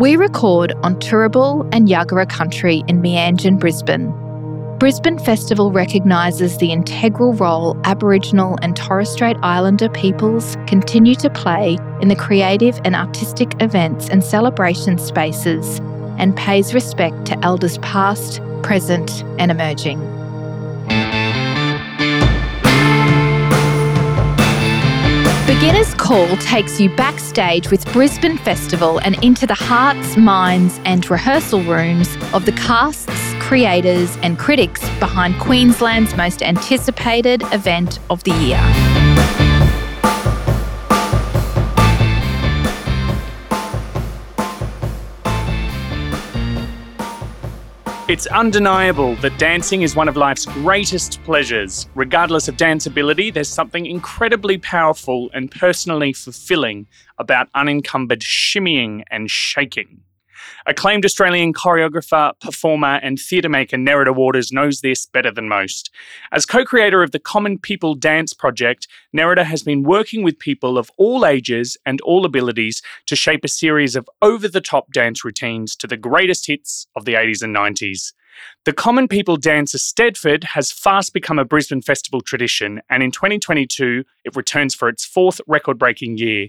We record on Turrbal and Yagara country in Meanjin, Brisbane. Brisbane Festival recognises the integral role Aboriginal and Torres Strait Islander peoples continue to play in the creative and artistic events and celebration spaces and pays respect to elders past, present, and emerging. Beginner's Call takes you backstage with Brisbane Festival and into the hearts, minds, and rehearsal rooms of the casts, creators, and critics behind Queensland's most anticipated event of the year. It's undeniable that dancing is one of life's greatest pleasures. Regardless of dance ability, there's something incredibly powerful and personally fulfilling about unencumbered shimmying and shaking. Acclaimed Australian choreographer, performer, and theatre maker Neridah Waters knows this better than most. As co creator of the Common People Dance Project, Neridah has been working with people of all ages and all abilities to shape a series of over the top dance routines to the greatest hits of the 80s and 90s. The Common People Dance Eisteddfod has fast become a Brisbane festival tradition, and in 2022, it returns for its fourth record breaking year.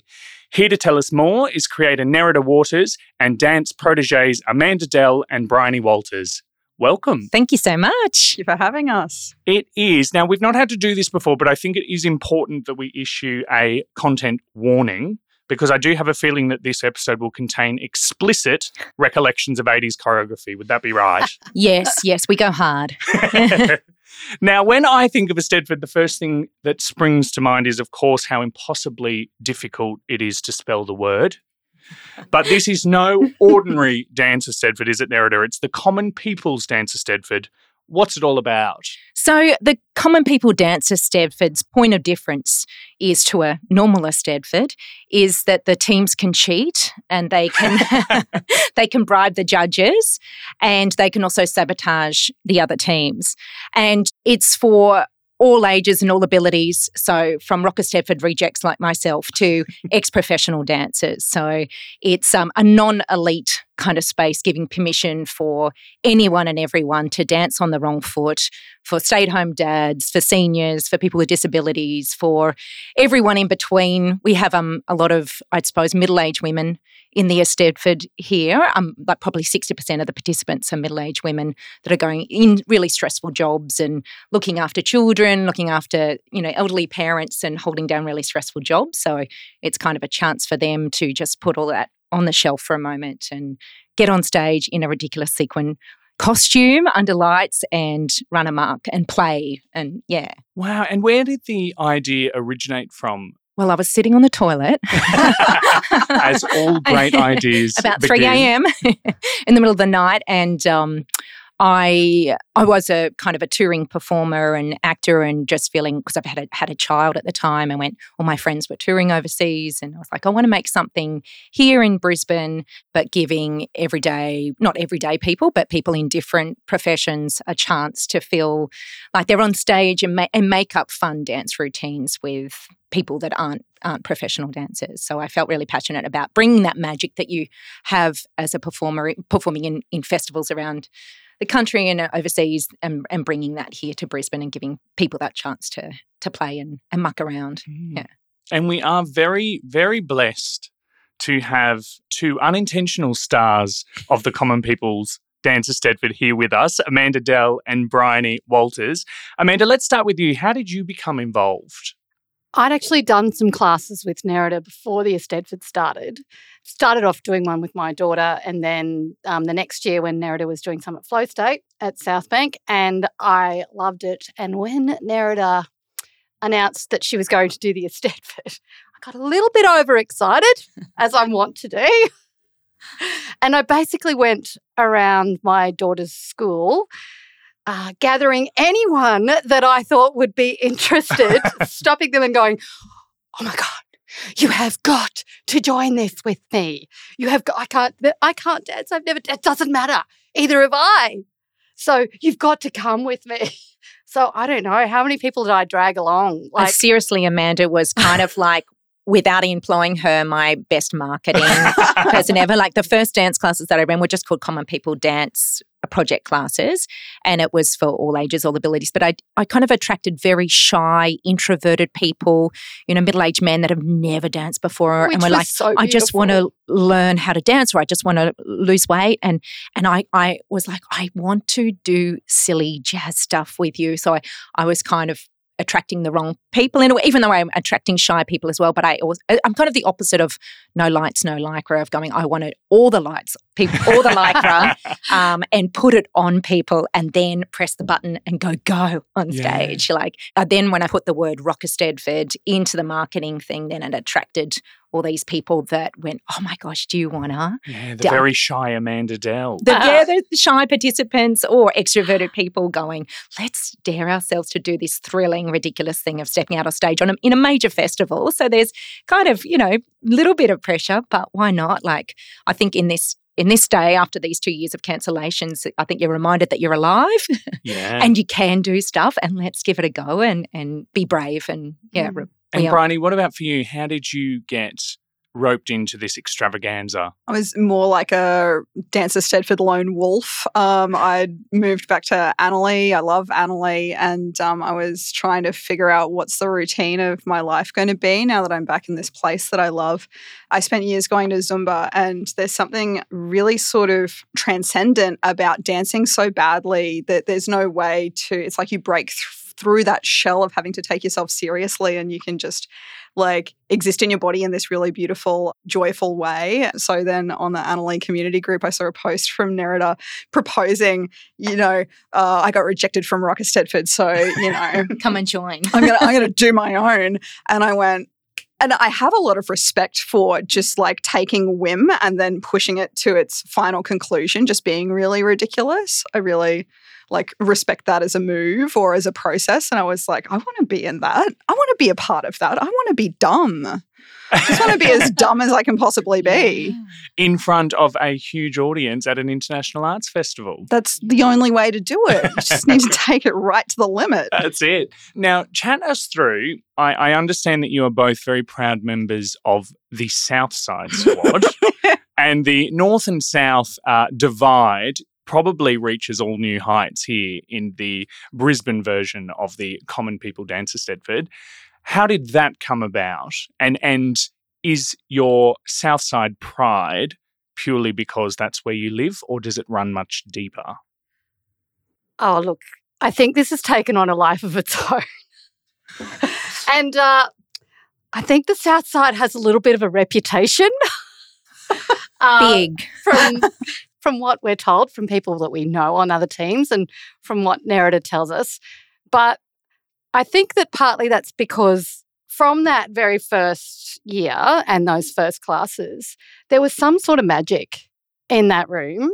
Here to tell us more is creator Neridah Waters and dance proteges Amanda Dell and Bryony Walters. Welcome. Thank you so much. Thank you for having us. It is. Now, we've not had to do this before, but I think it is important that we issue a content warning because I do have a feeling that this episode will contain explicit recollections of 80s choreography. Would that be right? yes, yes, we go hard. now, when I think of Eisteddfod, the first thing that springs to mind is, of course, how impossibly difficult it is to spell the word. But this is no ordinary dance Eisteddfod, is it, Neridah? It's the common people's dance Eisteddfod, What's it all about? So, the common people dancer Eisteddfod's point of difference is to a normal Eisteddfod is that the teams can cheat and they can they can bribe the judges and they can also sabotage the other teams. And it's for all ages and all abilities. So, from Rock Eisteddfod rejects like myself to ex professional dancers. So, it's um, a non elite kind of space, giving permission for anyone and everyone to dance on the wrong foot, for stay at home dads, for seniors, for people with disabilities, for everyone in between. We have um, a lot of, I suppose, middle aged women in the Eisteddfod here. Um, like probably 60% of the participants are middle aged women that are going in really stressful jobs and looking after children, looking after, you know, elderly parents and holding down really stressful jobs. So it's kind of a chance for them to just put all that on the shelf for a moment and get on stage in a ridiculous sequin costume under lights and run amok and play and yeah. Wow. And where did the idea originate from? Well, I was sitting on the toilet. As all great ideas. About 3 a.m. in the middle of the night. And um, I I was a kind of a touring performer and actor, and just feeling because I've had a, had a child at the time. and went, all my friends were touring overseas, and I was like, I want to make something here in Brisbane, but giving everyday, not everyday people, but people in different professions a chance to feel like they're on stage and, ma- and make up fun dance routines with people that aren't aren't professional dancers. So I felt really passionate about bringing that magic that you have as a performer performing in in festivals around the country and overseas and, and bringing that here to Brisbane and giving people that chance to to play and, and muck around. Mm. Yeah. And we are very, very blessed to have two unintentional stars of the Common People's Dance Eisteddfod here with us, Amanda Dell and Bryony Walters. Amanda, let's start with you. How did you become involved? I'd actually done some classes with Neridah before the Eisteddfod started. Started off doing one with my daughter, and then um, the next year when Neridah was doing some at Flow State at South Bank, and I loved it. And when Neridah announced that she was going to do the Eisteddfod, I got a little bit overexcited, as I want to do. And I basically went around my daughter's school uh, gathering anyone that I thought would be interested, stopping them and going, "Oh my god, you have got to join this with me. You have got. I can't. I can't dance. I've never. It doesn't matter. Either have I. So you've got to come with me." So I don't know how many people did I drag along. Like, uh, seriously, Amanda was kind of like without employing her, my best marketing person ever. Like the first dance classes that I ran were just called Common People Dance project classes and it was for all ages all abilities but I, I kind of attracted very shy introverted people you know middle-aged men that have never danced before Which and were like so i just want to learn how to dance or i just want to lose weight and and i i was like i want to do silly jazz stuff with you so i i was kind of attracting the wrong people in a way, even though I'm attracting shy people as well. But I always, I'm kind of the opposite of no lights, no lycra, of going, I wanted all the lights, people, all the lycra, um, and put it on people and then press the button and go, go on Yeah. stage. Like, uh, then when I put the word Rock Eisteddfod into the marketing thing, then it attracted all these people that went, oh my gosh, do you want to? Yeah, the Yeah. very shy Amanda Dell. The, Ah. yeah, the shy participants or extroverted people going, let's dare ourselves to do this thrilling, ridiculous thing of stepping out on stage on a, in a major festival. So there's kind of, you know, a little bit of pressure, but why not? Like, I think in this in this day, after these two years of cancellations, I think you're reminded that you're alive yeah. and you can do stuff, and let's give it a go and and be brave and yeah. Mm. re- And are- Bryony, what about for you? How did you get roped into this extravaganza? I was more like a dance Eisteddfod lone wolf. Um, I'd moved back to Annerley. I love Annerley. And um, I was trying to figure out what's the routine of my life going to be now that I'm back in this place that I love. I spent years going to Zumba, and there's something really sort of transcendent about dancing so badly that there's no way to, it's like you break th- through that shell of having to take yourself seriously and you can just like exist in your body in this really beautiful, joyful way. So then on the Annerley community group, I saw a post from Neridah proposing, you know, uh, I got rejected from Rock Eisteddfod. So, you know, come and join. I'm gonna I'm gonna do my own. And I went, and I have a lot of respect for just like taking whim and then pushing it to its final conclusion, just being really ridiculous. I really like respect that as a move or as a process. And I was like, I want to be in that. I want to be a part of that. I want to be dumb. I just want to be as dumb as I can possibly be. In front of a huge audience at an international arts festival. That's the only way to do it. You just need to take it right to the limit. That's it. Now, chat us through. I, I understand that you are both very proud members of the South Side Squad, and the North and South uh, divide probably reaches all new heights here in the Brisbane version of the Common People Dance Eisteddfod. How did that come about? And and is your Southside pride purely because that's where you live, or does it run much deeper? Oh, look, I think this has taken on a life of its own. and uh, I think the South Side has a little bit of a reputation. Uh, Big. from from what we're told from people that we know on other teams and from what Neridah tells us. But I think that partly that's because from that very first year and those first classes, there was some sort of magic in that room.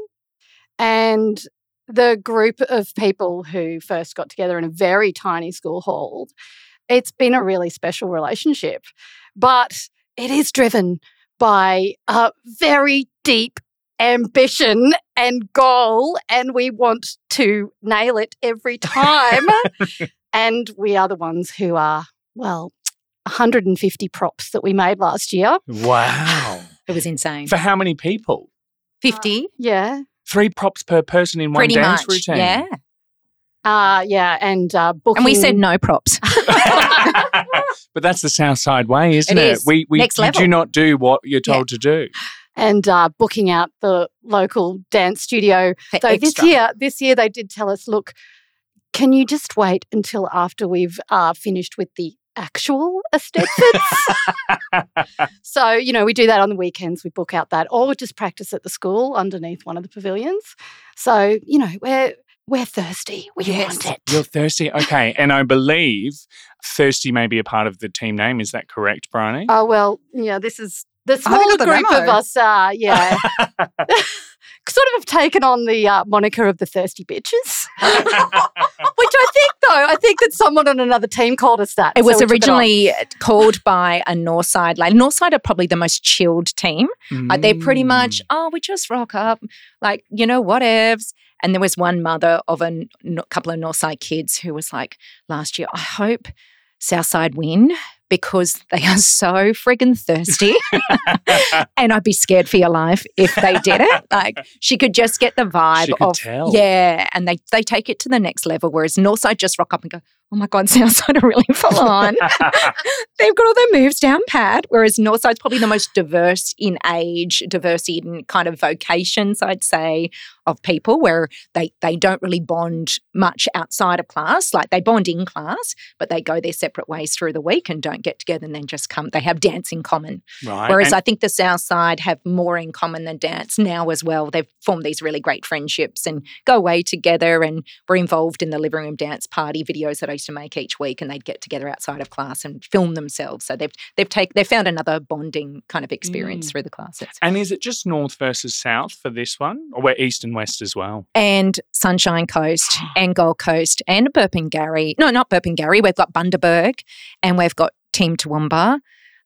And the group of people who first got together in a very tiny school hall, it's been a really special relationship. But it is driven by a very deep ambition and goal, and we want to nail it every time. And we are the ones who are, well, 150 props that we made last year. Wow. It was insane. For how many people? 50, Yeah. Three props per person in one dance much. routine. Yeah. Uh, yeah. And uh, booking. And we said no props. but that's the South Side way, isn't It it? is. We we Next you do not do what you're Yeah. told to do. and uh, booking out the local dance studio. For So this year, this year they did tell us, look, can you just wait until after we've uh, finished with the actual Eisteddfods? so you know we do that on the weekends. We book out that, or just practice at the school underneath one of the pavilions. So you know we're we're thirsty. We Yes. want it. You're thirsty. Okay. and I believe thirsty may be a part of the team name. Is that correct, Bryony? Oh well, yeah. This is the smaller group of us. Uh, yeah, sort of have taken on the uh, moniker of the thirsty bitches. Which I think, though, I think that someone on another team called us that. It was so we took on. originally called by a Northside. Like Northside are probably the most chilled team. Like they're pretty much, Mm. oh, we just rock up, like you know, whatevs. And there was one mother of a n- couple of Northside kids who was like, last year, I hope Southside win because they are so friggin' thirsty. and I'd be scared for your life if they did it. Like she could just get the vibe She could of tell. yeah, and they they take it to the next level. Whereas Northside just rock up and go, oh my god, Southside are really full on. They've got all their moves down pat. Whereas Northside's probably the most diverse in age, diverse in kind of vocations, I'd say, of people where they they don't really bond much outside of class. Like they bond in class, but they go their separate ways through the week and don't get together and then just come. They have dance in common. right. Whereas and- I think the South Side have more in common than dance now as well. They've formed these really great friendships and go away together and were involved in the living room dance party videos that I used to make each week and they'd get together outside of class and film themselves. So they've they've take they've found another bonding kind of experience Mm. through the classes. and is it just north versus south for this one? Or we're east and west as well? And Sunshine Coast and Gold Coast and Burpengary. No, not Burpengary. We've got Bundaberg and we've got Team Toowoomba.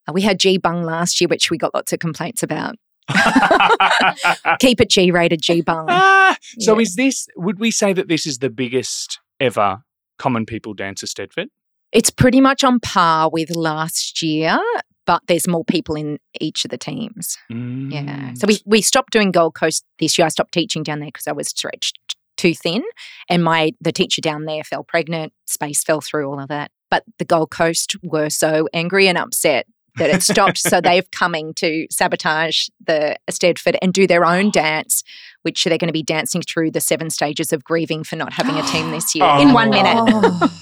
Uh, we had G Bung last year, which we got lots of complaints about. Keep it G rated G Bung. Ah, so Yeah. is this, would we say that this is the biggest ever Common People Dance Eisteddfod? It's pretty much on par with last year, but there's more people in each of the teams. Yeah. Mm. So we, we stopped doing Gold Coast this year. I stopped teaching down there because I was stretched too thin. And my the teacher down there fell pregnant, space fell through, all of that. But the Gold Coast were so angry and upset that it stopped. so they've coming to sabotage the Eisteddfod and do their own dance, which they're going to be dancing through the seven stages of grieving for not having a team this year in oh. one minute.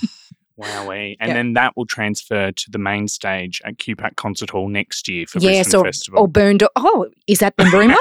Oh. Wowee. And Yeah. then that will transfer to the main stage at QPAC Concert Hall next year for yes, Brisbane or, Festival. or Boondall. Oh, is that the rumour?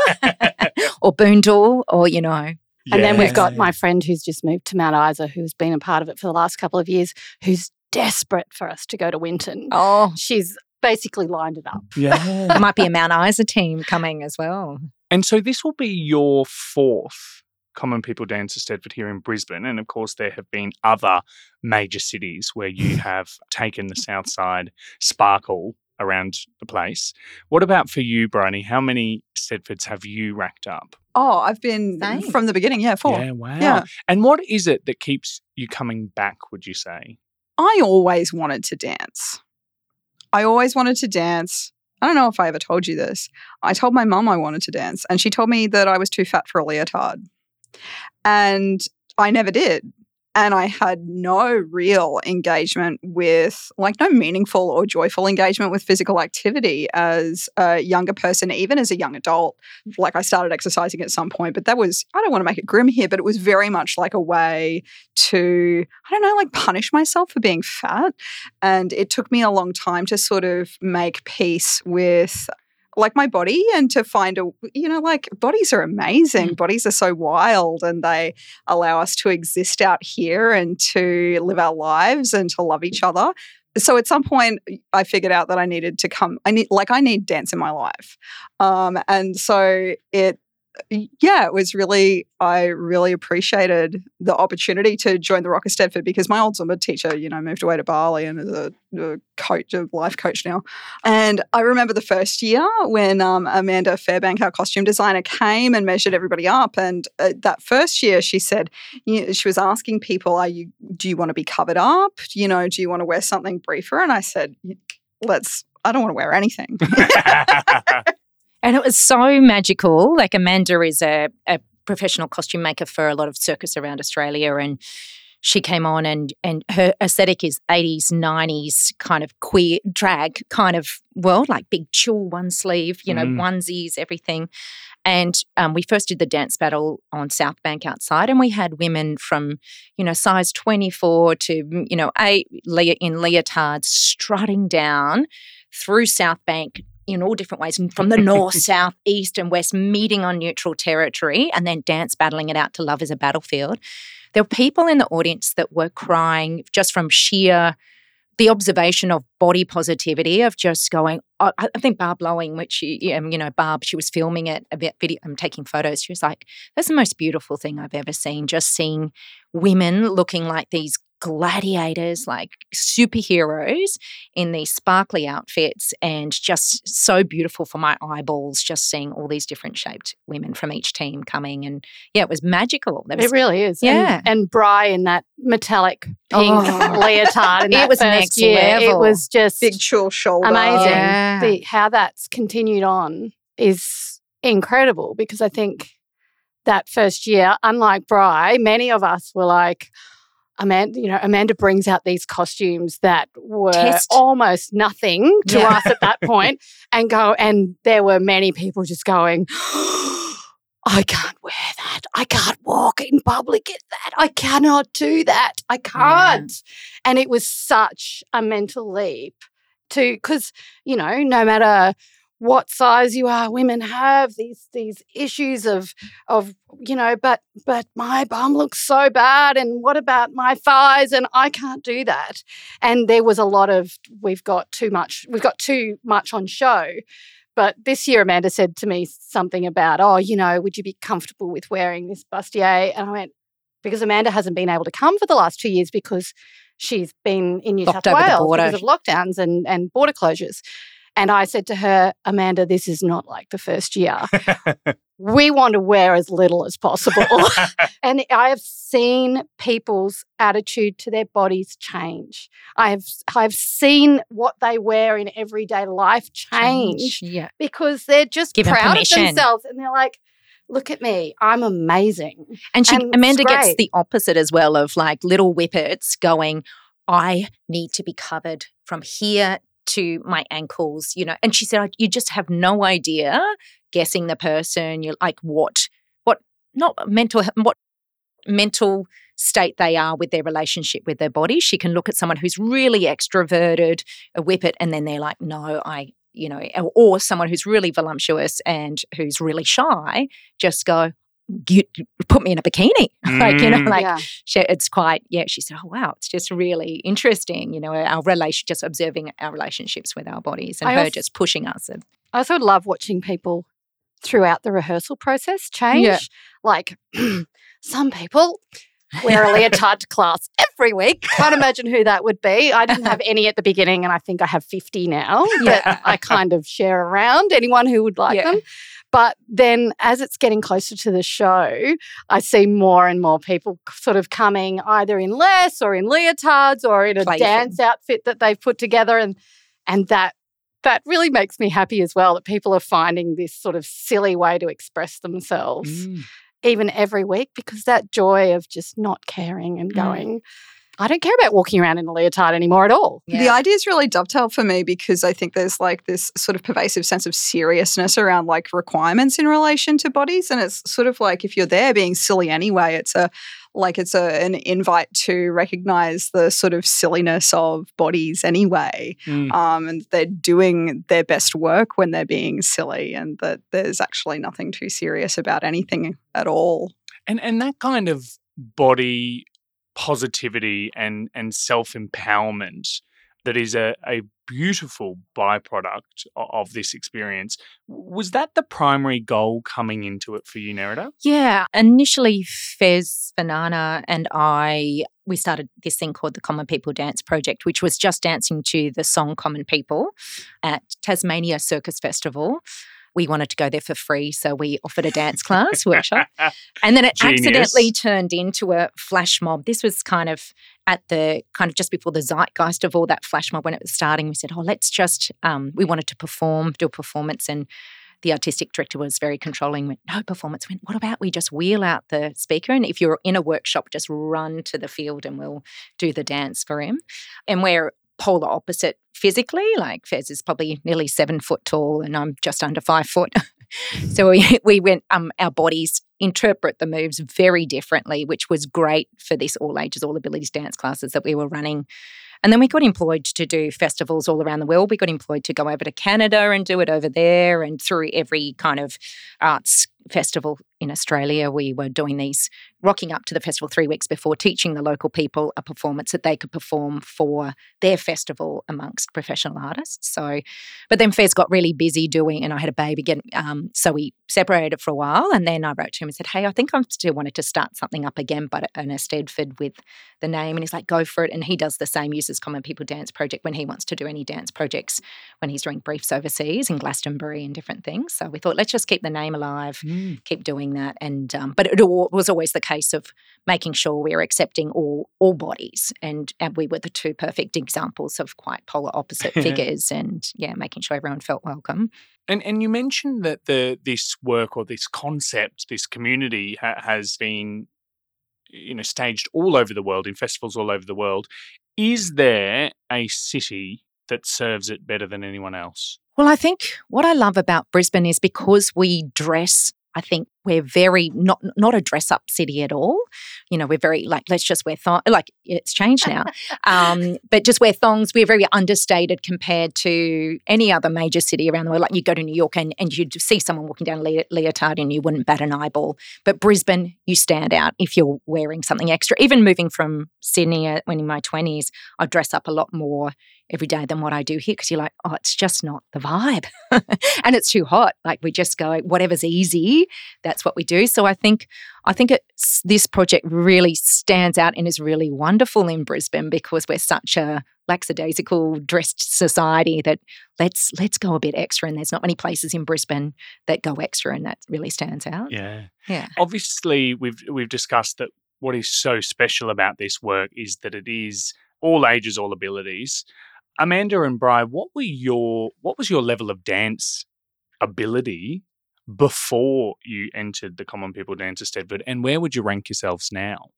or Boondall, or you know, And then we've got my friend who's just moved to Mount Isa, who's been a part of it for the last couple of years, who's desperate for us to go to Winton. oh, She's basically lined it up. Yeah. there might be a Mount Isa team coming as well. And so this will be your fourth Common People Dance Eisteddfod here in Brisbane. And of course, there have been other major cities where you have taken the South Side sparkle around the place. What about for you, Bryony? How many Eisteddfods have you racked up? Oh, I've been Same. from the beginning. Yeah, four. Yeah, wow. Yeah. And what is it that keeps you coming back, would you say? I always wanted to dance. I always wanted to dance. I don't know if I ever told you this. I told my mum I wanted to dance, and she told me that I was too fat for a leotard. And I never did. And I had no real engagement with, like, no meaningful or joyful engagement with physical activity as a younger person, even as a young adult. Like, I started exercising at some point, but that was, I don't want to make it grim here, but it was very much like a way to, I don't know, like punish myself for being fat. And it took me a long time to sort of make peace with like my body and to find a, you know, like bodies are amazing. Bodies are so wild and they allow us to exist out here and to live our lives and to love each other. So at some point, I figured out that I needed to come. I need, like, I need dance in my life, um, and so it yeah, it was really, I really appreciated the opportunity to join the Rock Eisteddfod because my old Zumba teacher, you know, moved away to Bali and is a, a coach, a life coach now. And I remember the first year when um, Amanda Fairbank, our costume designer, came and measured everybody up. And uh, that first year, she said, you know, she was asking people, "Are you? Do you want to be covered up? You know, do you want to wear something briefer?" And I said, "Let's." I don't want to wear anything. And it was so magical. Like Amanda is a, a professional costume maker for a lot of circus around Australia and she came on and and her aesthetic is 80s 90s kind of queer drag kind of world like big chill one sleeve you know Mm. onesies everything and um, we first did the dance battle on south bank outside and we had women from you know size 24 to mm, you know eight in leotards strutting down through south bank in all different ways from the north south east and west meeting on neutral territory and then dance battling it out to love is a battlefield. There were people in the audience that were crying just from sheer the observation of body positivity of just going I, I think barb lowing which she, um, you know barb she was filming it a bit video i'm taking photos. She was like that's the most beautiful thing i've ever seen just seeing women looking like these gladiators, like superheroes in these sparkly outfits, and just so beautiful for my eyeballs, just seeing all these different shaped women from each team coming. And yeah, it was magical. Was, It really is. Yeah. And, and Bry in that metallic pink Oh. leotard. It was next year. It was just Big chill shoulder. amazing. Yeah. The, how that's continued on is incredible because I think that first year, unlike Bry, many of us were like, Amanda, you know, Amanda brings out these costumes that were Test. almost nothing to Yeah. us at that point, and go, and there were many people just going, I can't wear that. I can't walk in public in that. I cannot do that. I can't. And it was such a mental leap to, because, you know, no matter what size you are, women have these these issues of of you know, but but my bum looks so bad, and what about my thighs? And I can't do that. And there was a lot of we've got too much, we've got too much on show. But this year, Amanda said to me something about, oh, you know, would you be comfortable with wearing this bustier? And I went, because Amanda hasn't been able to come for the last two years because she's been in New Locked South Wales because of lockdowns and, and border closures. And I said to her, Amanda, this is not like the first year. we want to wear as little as possible. and I have seen people's attitude to their bodies change. I have I've seen what they wear in everyday life change Yeah. because they're just Give proud of themselves and they're like, look at me, I'm amazing. And she And Amanda gets the opposite as well of like little whippets going, I need to be covered from here to my ankles, you know. And she said, you just have no idea guessing the person, you're like what what not mental what mental state they are with their relationship with their body. She can look at someone who's really extroverted, a whippet, and then they're like, no, I, you know, or- or someone who's really voluptuous and who's really shy, just go, you, put me in a bikini. like, you know, Mm. like yeah. she, it's quite, yeah, she said, oh, wow, it's just really interesting, you know, our relation, just observing our relationships with our bodies and I her als- just pushing us. And, I also love watching people throughout the rehearsal process change. Like some people wear a leotard to class every week. Can't imagine who that would be. I didn't have any at the beginning, and I think I have 50 now that. I kind of share around anyone who would like Yeah. them. But then as it's getting closer to the show, I see more and more people sort of coming either in less or in leotards or in a Playful. dance outfit that they've put together. And and that that really makes me happy as well that people are finding this sort of silly way to express themselves Mm. Even every week because that joy of just not caring and Mm. going I don't care about walking around in a leotard anymore at all. The ideas really dovetail for me because I think there's like this sort of pervasive sense of seriousness around like requirements in relation to bodies. And it's sort of like if you're there being silly anyway, it's a like it's a, an invite to recognize the sort of silliness of bodies anyway. Mm. Um, and they're doing their best work when they're being silly, and that there's actually nothing too serious about anything at all. and and that kind of body positivity and and self empowerment that is a, a beautiful byproduct of this experience. Was that the primary goal coming into it for you, Neridah? Yeah, initially Fez Faanana, and I we started this thing called the Common People Dance Project, which was just dancing to the song Common People at Tasmania Circus Festival. We wanted to go there for free, so we offered a dance class workshop. And then it Genius. accidentally turned into a flash mob. This was kind of at the kind of just before the zeitgeist of all that flash mob when it was starting. We said, oh, let's just, um, we wanted to perform, do a performance. And the artistic director was very controlling, went, no performance. Went, what about we just wheel out the speaker? And if you're in a workshop, just run to the field and we'll do the dance for him. And we're polar opposite physically. Like Fez is probably nearly seven foot tall and I'm just under five foot. so we, we went, um, our bodies interpret the moves very differently, which was great for this all ages, all abilities dance classes that we were running. And then we got employed to do festivals all around the world. We got employed to go over to Canada and do it over there and through every kind of arts festival in Australia. We were doing these, rocking up to the festival three weeks before, teaching the local people a performance that they could perform for their festival amongst professional artists. So, but then Fez got really busy doing, and I had a baby again. Um, so we separated for a while. And then I wrote to him and said, Hey, I think I still wanted to start something up again, but in Eisteddfod with the name. And he's like, Go for it. And he does the same, uses Common People Dance Project when he wants to do any dance projects when he's doing briefs overseas in Glastonbury and different things. So we thought, let's just keep the name alive, mm. Keep doing that. And um, but it was always the case of making sure we were accepting all all bodies, and and we were the two perfect examples of quite polar opposite figures, and yeah, making sure everyone felt welcome. And and you mentioned that the this work or this concept, this community ha- has been you know staged all over the world in festivals all over the world. Is there a city that serves it better than anyone else? Well, I think what I love about Brisbane is because we dress I think we're very not not a dress up city at all. You know, we're very like let's just wear thong. Like it's changed now, um, but just wear thongs. We're very understated compared to any other major city around the world. Like you go to New York and and you see someone walking down a leotard and you wouldn't bat an eyeball. But Brisbane, you stand out if you're wearing something extra. Even moving from Sydney uh, when in my twenties, I dress up a lot more every day than what I do here because you're like, oh, it's just not the vibe. and it's too hot. Like we just go, whatever's easy, that's what we do. So I think I think it's this project really stands out and is really wonderful in Brisbane because we're such a lackadaisical dressed society that let's let's go a bit extra and there's not many places in Brisbane that go extra and that really stands out. Yeah. Yeah. Obviously we've we've discussed that what is so special about this work is that it is all ages, all abilities. Amanda and Bry, what were your what was your level of dance ability before you entered the Common People Dance Eisteddfod, and where would you rank yourselves now?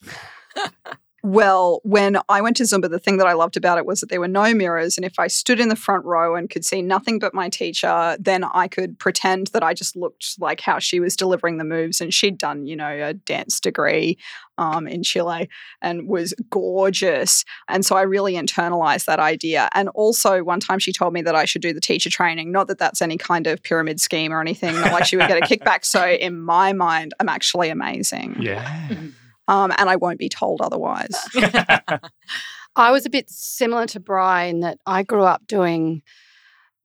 Well, when I went to Zumba, the thing that I loved about it was that there were no mirrors. And if I stood in the front row and could see nothing but my teacher, then I could pretend that I just looked like how she was delivering the moves. And she'd done, you know, a dance degree um, in Chile and was gorgeous. And so I really internalized that idea. And also, one time she told me that I should do the teacher training. Not that that's any kind of pyramid scheme or anything, not like she would get a kickback. So, in my mind, I'm actually amazing. Yeah. Um, and I won't be told otherwise. I was a bit similar to Brian that I grew up doing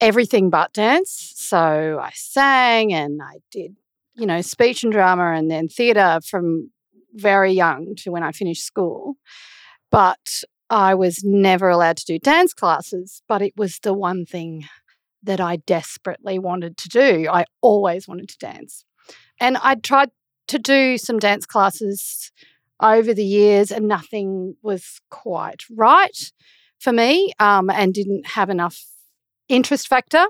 everything but dance. So I sang and I did, you know, speech and drama and then theatre from very young to when I finished school. But I was never allowed to do dance classes, but it was the one thing that I desperately wanted to do. I always wanted to dance. And I tried to do some dance classes over the years, and nothing was quite right for me um, and didn't have enough interest factor.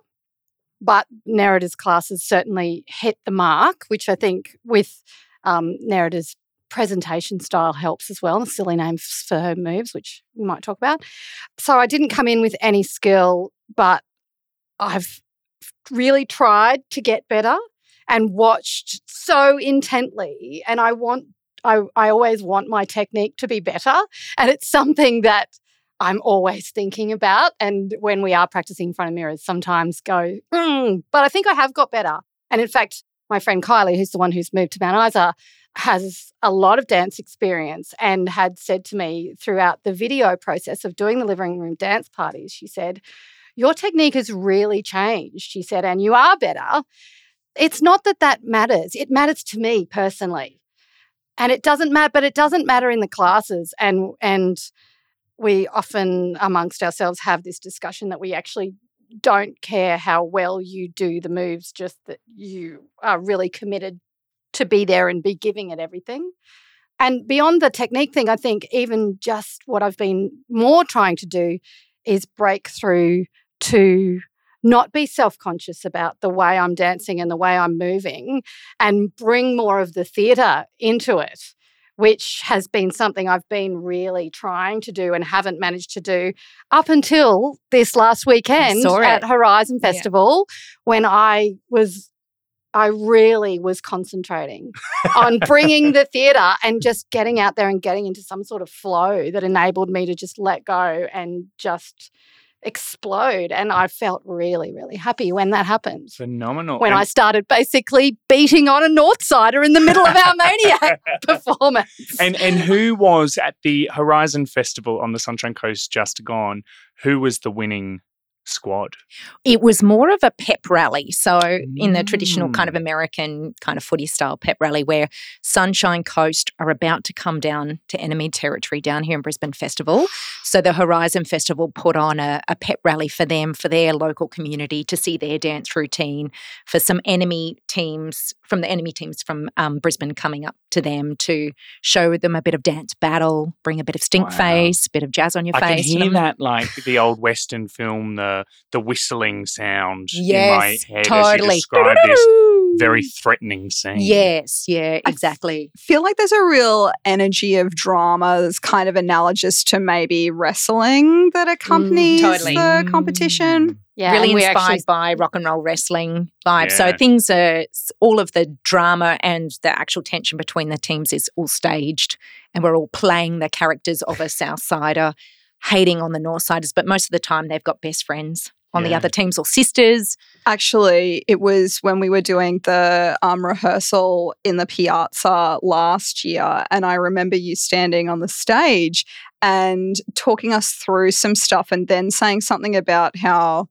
But Neridah's classes certainly hit the mark, which I think with um, Neridah's presentation style helps as well. Silly names for her moves, which we might talk about. So I didn't come in with any skill, but I've really tried to get better and watched so intently. And I want I, I always want my technique to be better. And it's something that I'm always thinking about. And when we are practicing in front of mirrors, sometimes go, mm, but I think I have got better. And in fact, my friend Kylie, who's the one who's moved to Mount Isa, has a lot of dance experience and had said to me throughout the video process of doing the living room dance parties, she said, Your technique has really changed. She said, and you are better. It's not that that matters. It matters to me personally and it doesn't matter but it doesn't matter in the classes and and we often amongst ourselves have this discussion that we actually don't care how well you do the moves just that you are really committed to be there and be giving it everything. And beyond the technique thing i think even just what i've been more trying to do is break through to not be self conscious about the way I'm dancing and the way I'm moving and bring more of the theatre into it, which has been something I've been really trying to do and haven't managed to do up until this last weekend at Horizon Festival yeah. when I was. I really was concentrating on bringing the theatre and just getting out there and getting into some sort of flow that enabled me to just let go and just explode. And I felt really, really happy when that happened. Phenomenal. When And- I started basically beating on a North Sider in the middle of our Maniac performance. and and who was at the Horizon Festival on the Sunshine Coast just gone? Who was the winning squad? It was more of a pep rally. So, in the traditional kind of Mm. American kind of footy style pep rally, where Sunshine Coast are about to come down to enemy territory down here in Brisbane Festival. So, the Horizon Festival put on a, a pep rally for them, for their local community to see their dance routine, for some enemy teams from the enemy teams from um, Brisbane coming up to them to show them a bit of dance battle, bring a bit of stink Wow. face, a bit of jazz on your I can face. to hear that like the old Western film, the the whistling sound Yes, in my head as you describe this very threatening scene. Yes, yeah, I exactly. feel like there's a real energy of drama that's kind of analogous to maybe wrestling that accompanies totally. the competition. Mm. yeah, really inspired actually by rock and roll wrestling vibe. So things are all of the drama and the actual tension between the teams is all staged, and we're all playing the characters of a South Sider, hating on the North Siders, but most of the time they've got best friends on the other teams or sisters. Actually, it was when we were doing the um, rehearsal in the Piazza last year, and I remember you standing on the stage and talking us through some stuff, and then saying something about how.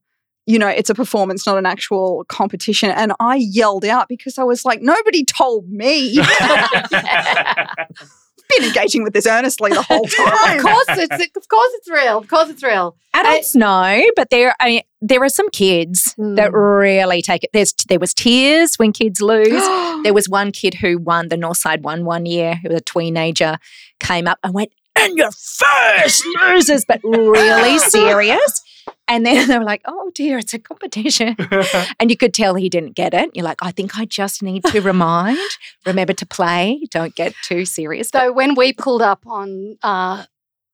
You know, it's a performance, not an actual competition. And I yelled out because I was like, nobody told me. been engaging with this earnestly the whole time. of course it's of course it's real. Of course it's real. Adults know, but there, I mean, there are some kids that Mm. really take it. There's there was tears when kids lose. There was one kid who won the Northside one one year, who was a teenager, came up and went, "And your first losers," but really serious. And then they were like, "Oh dear, it's a competition," and you could tell he didn't get it. You're like, "I think I just need to remind, remember to play, don't get too serious." So when we pulled up on uh,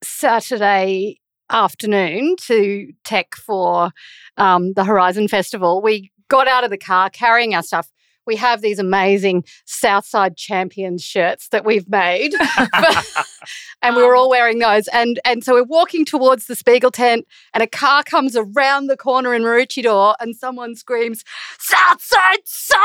Saturday afternoon to tech for um, the Horizon Festival, we got out of the car carrying our stuff. We have these amazing Southside Champions shirts that we've made, and we were all wearing those. And and so we're walking towards the Spiegel tent, and a car comes around the corner in Maroochydore, and someone screams, "Southside sucks!"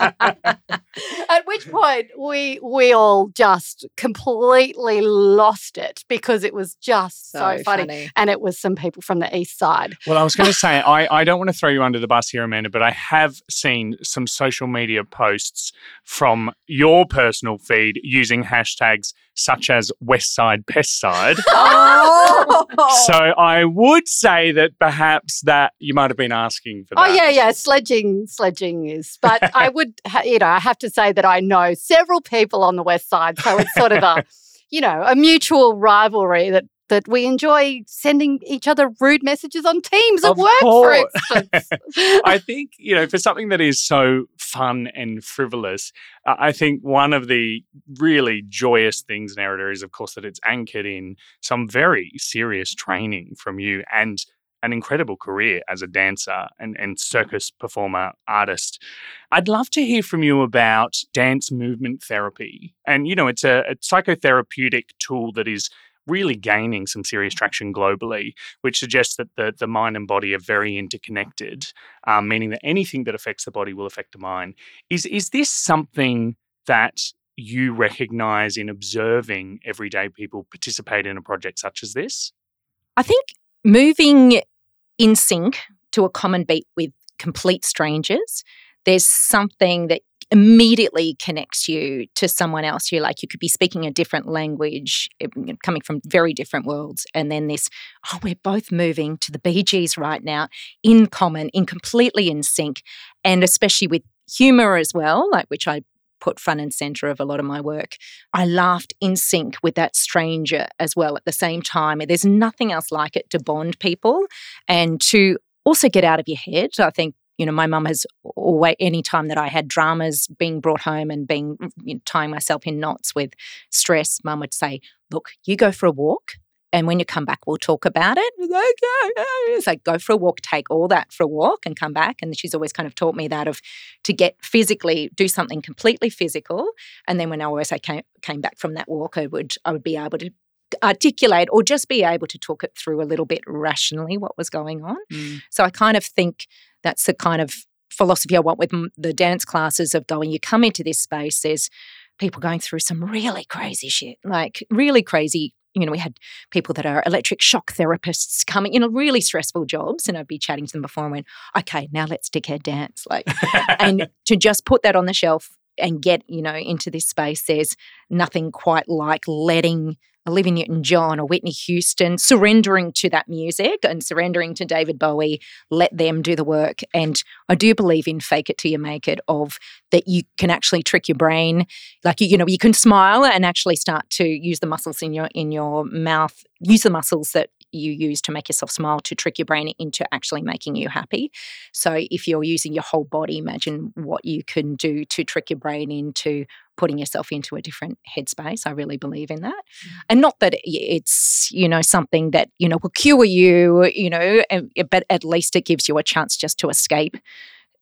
At which point we we all just completely lost it because it was just so, funny. And it was some people from the east side. Well, I was going to say, I, I don't want to throw you under the bus here, Amanda, but I have seen some social media posts from your personal feed using hashtags such as Westside Pest Side. oh. So I would say that perhaps that you might have been asking for Oh yeah, yeah, sledging, sledging is. But I would, ha- you know, I have to say that I know several people on the west side, so it's sort of a, you know, a mutual rivalry that that we enjoy sending each other rude messages on Teams at Of work, course. for instance. I think, you know, for something that is so fun and frivolous, uh, I think one of the really joyous things in is, of course, that it's anchored in some very serious training from you and an incredible career as a dancer and, and circus performer artist. I'd love to hear from you about dance movement therapy. And, you know, it's a, a psychotherapeutic tool that is really gaining some serious traction globally, which suggests that the, the mind and body are very interconnected, um, meaning that anything that affects the body will affect the mind. Is, is this something that you recognize in observing everyday people participate in a project such as this? I think moving in sync to a common beat with complete strangers, there's something that immediately connects you to someone else. You're like, you could be speaking a different language, coming from very different worlds. And then this, oh, we're both moving to the Bee Gees right now in common, in completely in sync. And especially with humor as well, like which I put front and center of a lot of my work. I laughed in sync with that stranger as well at the same time. There's nothing else like it to bond people and to also get out of your head. I think you know, my mum has always, any time that I had dramas being brought home and being mm, you know, tying myself in knots with stress, mum would say, Look, you go for a walk. And when you come back, we'll talk about it. It's like, go for a walk, take all that for a walk and come back. And she's always kind of taught me that of to get physically, do something completely physical. And then when I always I came, came back from that walk, I would, I would be able to articulate or just be able to talk it through a little bit rationally what was going on. Mm. So I kind of think that's the kind of philosophy I want with the dance classes of going, you come into this space, there's people going through some really crazy shit, like really crazy. You know, we had people that are electric shock therapists coming, you know, really stressful jobs. And I'd be chatting to them before and went, okay, now let's dickhead dance. Like, and to just put that on the shelf and get, you know, into this space, there's nothing quite like letting Olivia Newton John or Whitney Houston, surrendering to that music and surrendering to David Bowie, let them do the work. And I do believe in fake it till you make it, of that you can actually trick your brain. Like you, you know, you can smile and actually start to use the muscles in your in your mouth, use the muscles that you use to make yourself smile to trick your brain into actually making you happy. So if you're using your whole body, imagine what you can do to trick your brain into putting yourself into a different headspace. I really believe in that. Mm. And not that it's, you know, something that, you know, will cure you, you know, but at least it gives you a chance just to escape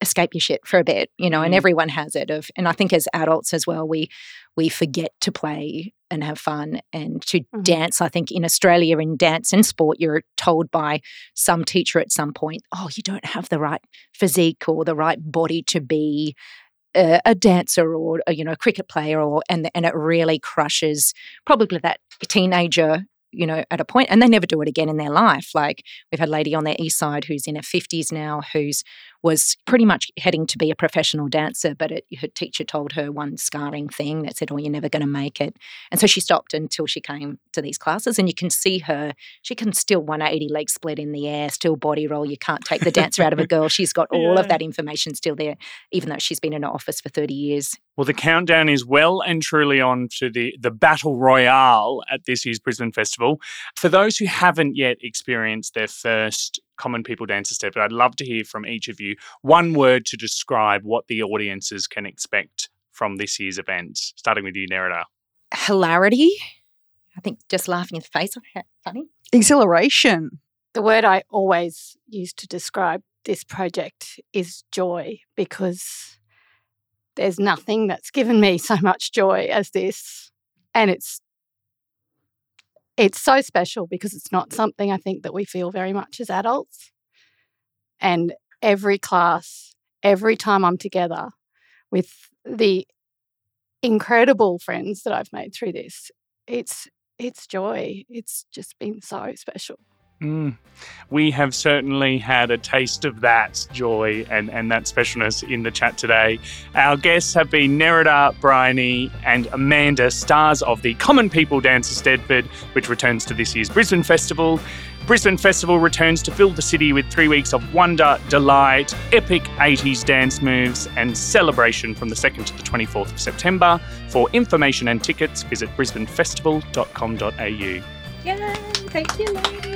escape your shit for a bit, you know, and mm. everyone has it of and I think as adults as well, we we forget to play and have fun and to mm-hmm. dance. I think in Australia, in dance and sport, you're told by some teacher at some point, oh, you don't have the right physique or the right body to be a, a dancer or a, you know a cricket player or and and it really crushes probably that teenager you know, at a point, and they never do it again in their life. Like we've had a lady on the east side who's in her fifties now, who's was pretty much heading to be a professional dancer, but it, her teacher told her one scarring thing that said, "Oh, you're never going to make it," and so she stopped until she came to these classes. And you can see her; she can still 180 leg split in the air, still body roll. You can't take the dancer out of a girl. She's got all yeah. of that information still there, even though she's been in her office for 30 years. Well, the countdown is well and truly on to the, the battle royale at this year's Brisbane Festival. For those who haven't yet experienced their first Common People Dance Eisteddfod, but I'd love to hear from each of you one word to describe what the audiences can expect from this year's event, starting with you, Neridah. Hilarity. I think just laughing in the face of funny. Exhilaration. The word I always use to describe this project is joy because there's nothing that's given me so much joy as this. And it's it's so special because it's not something I think that we feel very much as adults. And every class, every time I'm together with the incredible friends that I've made through this, it's it's joy. It's just been so special. Mm. We have certainly had a taste of that joy and, and that specialness in the chat today. Our guests have been Neridah, Bryony, and Amanda, stars of the Common People Dance Eisteddfod, which returns to this year's Brisbane Festival. Brisbane Festival returns to fill the city with three weeks of wonder, delight, epic 80s dance moves, and celebration from the 2nd to the 24th of September. For information and tickets, visit brisbanefestival.com.au. Yay! Thank you, ladies.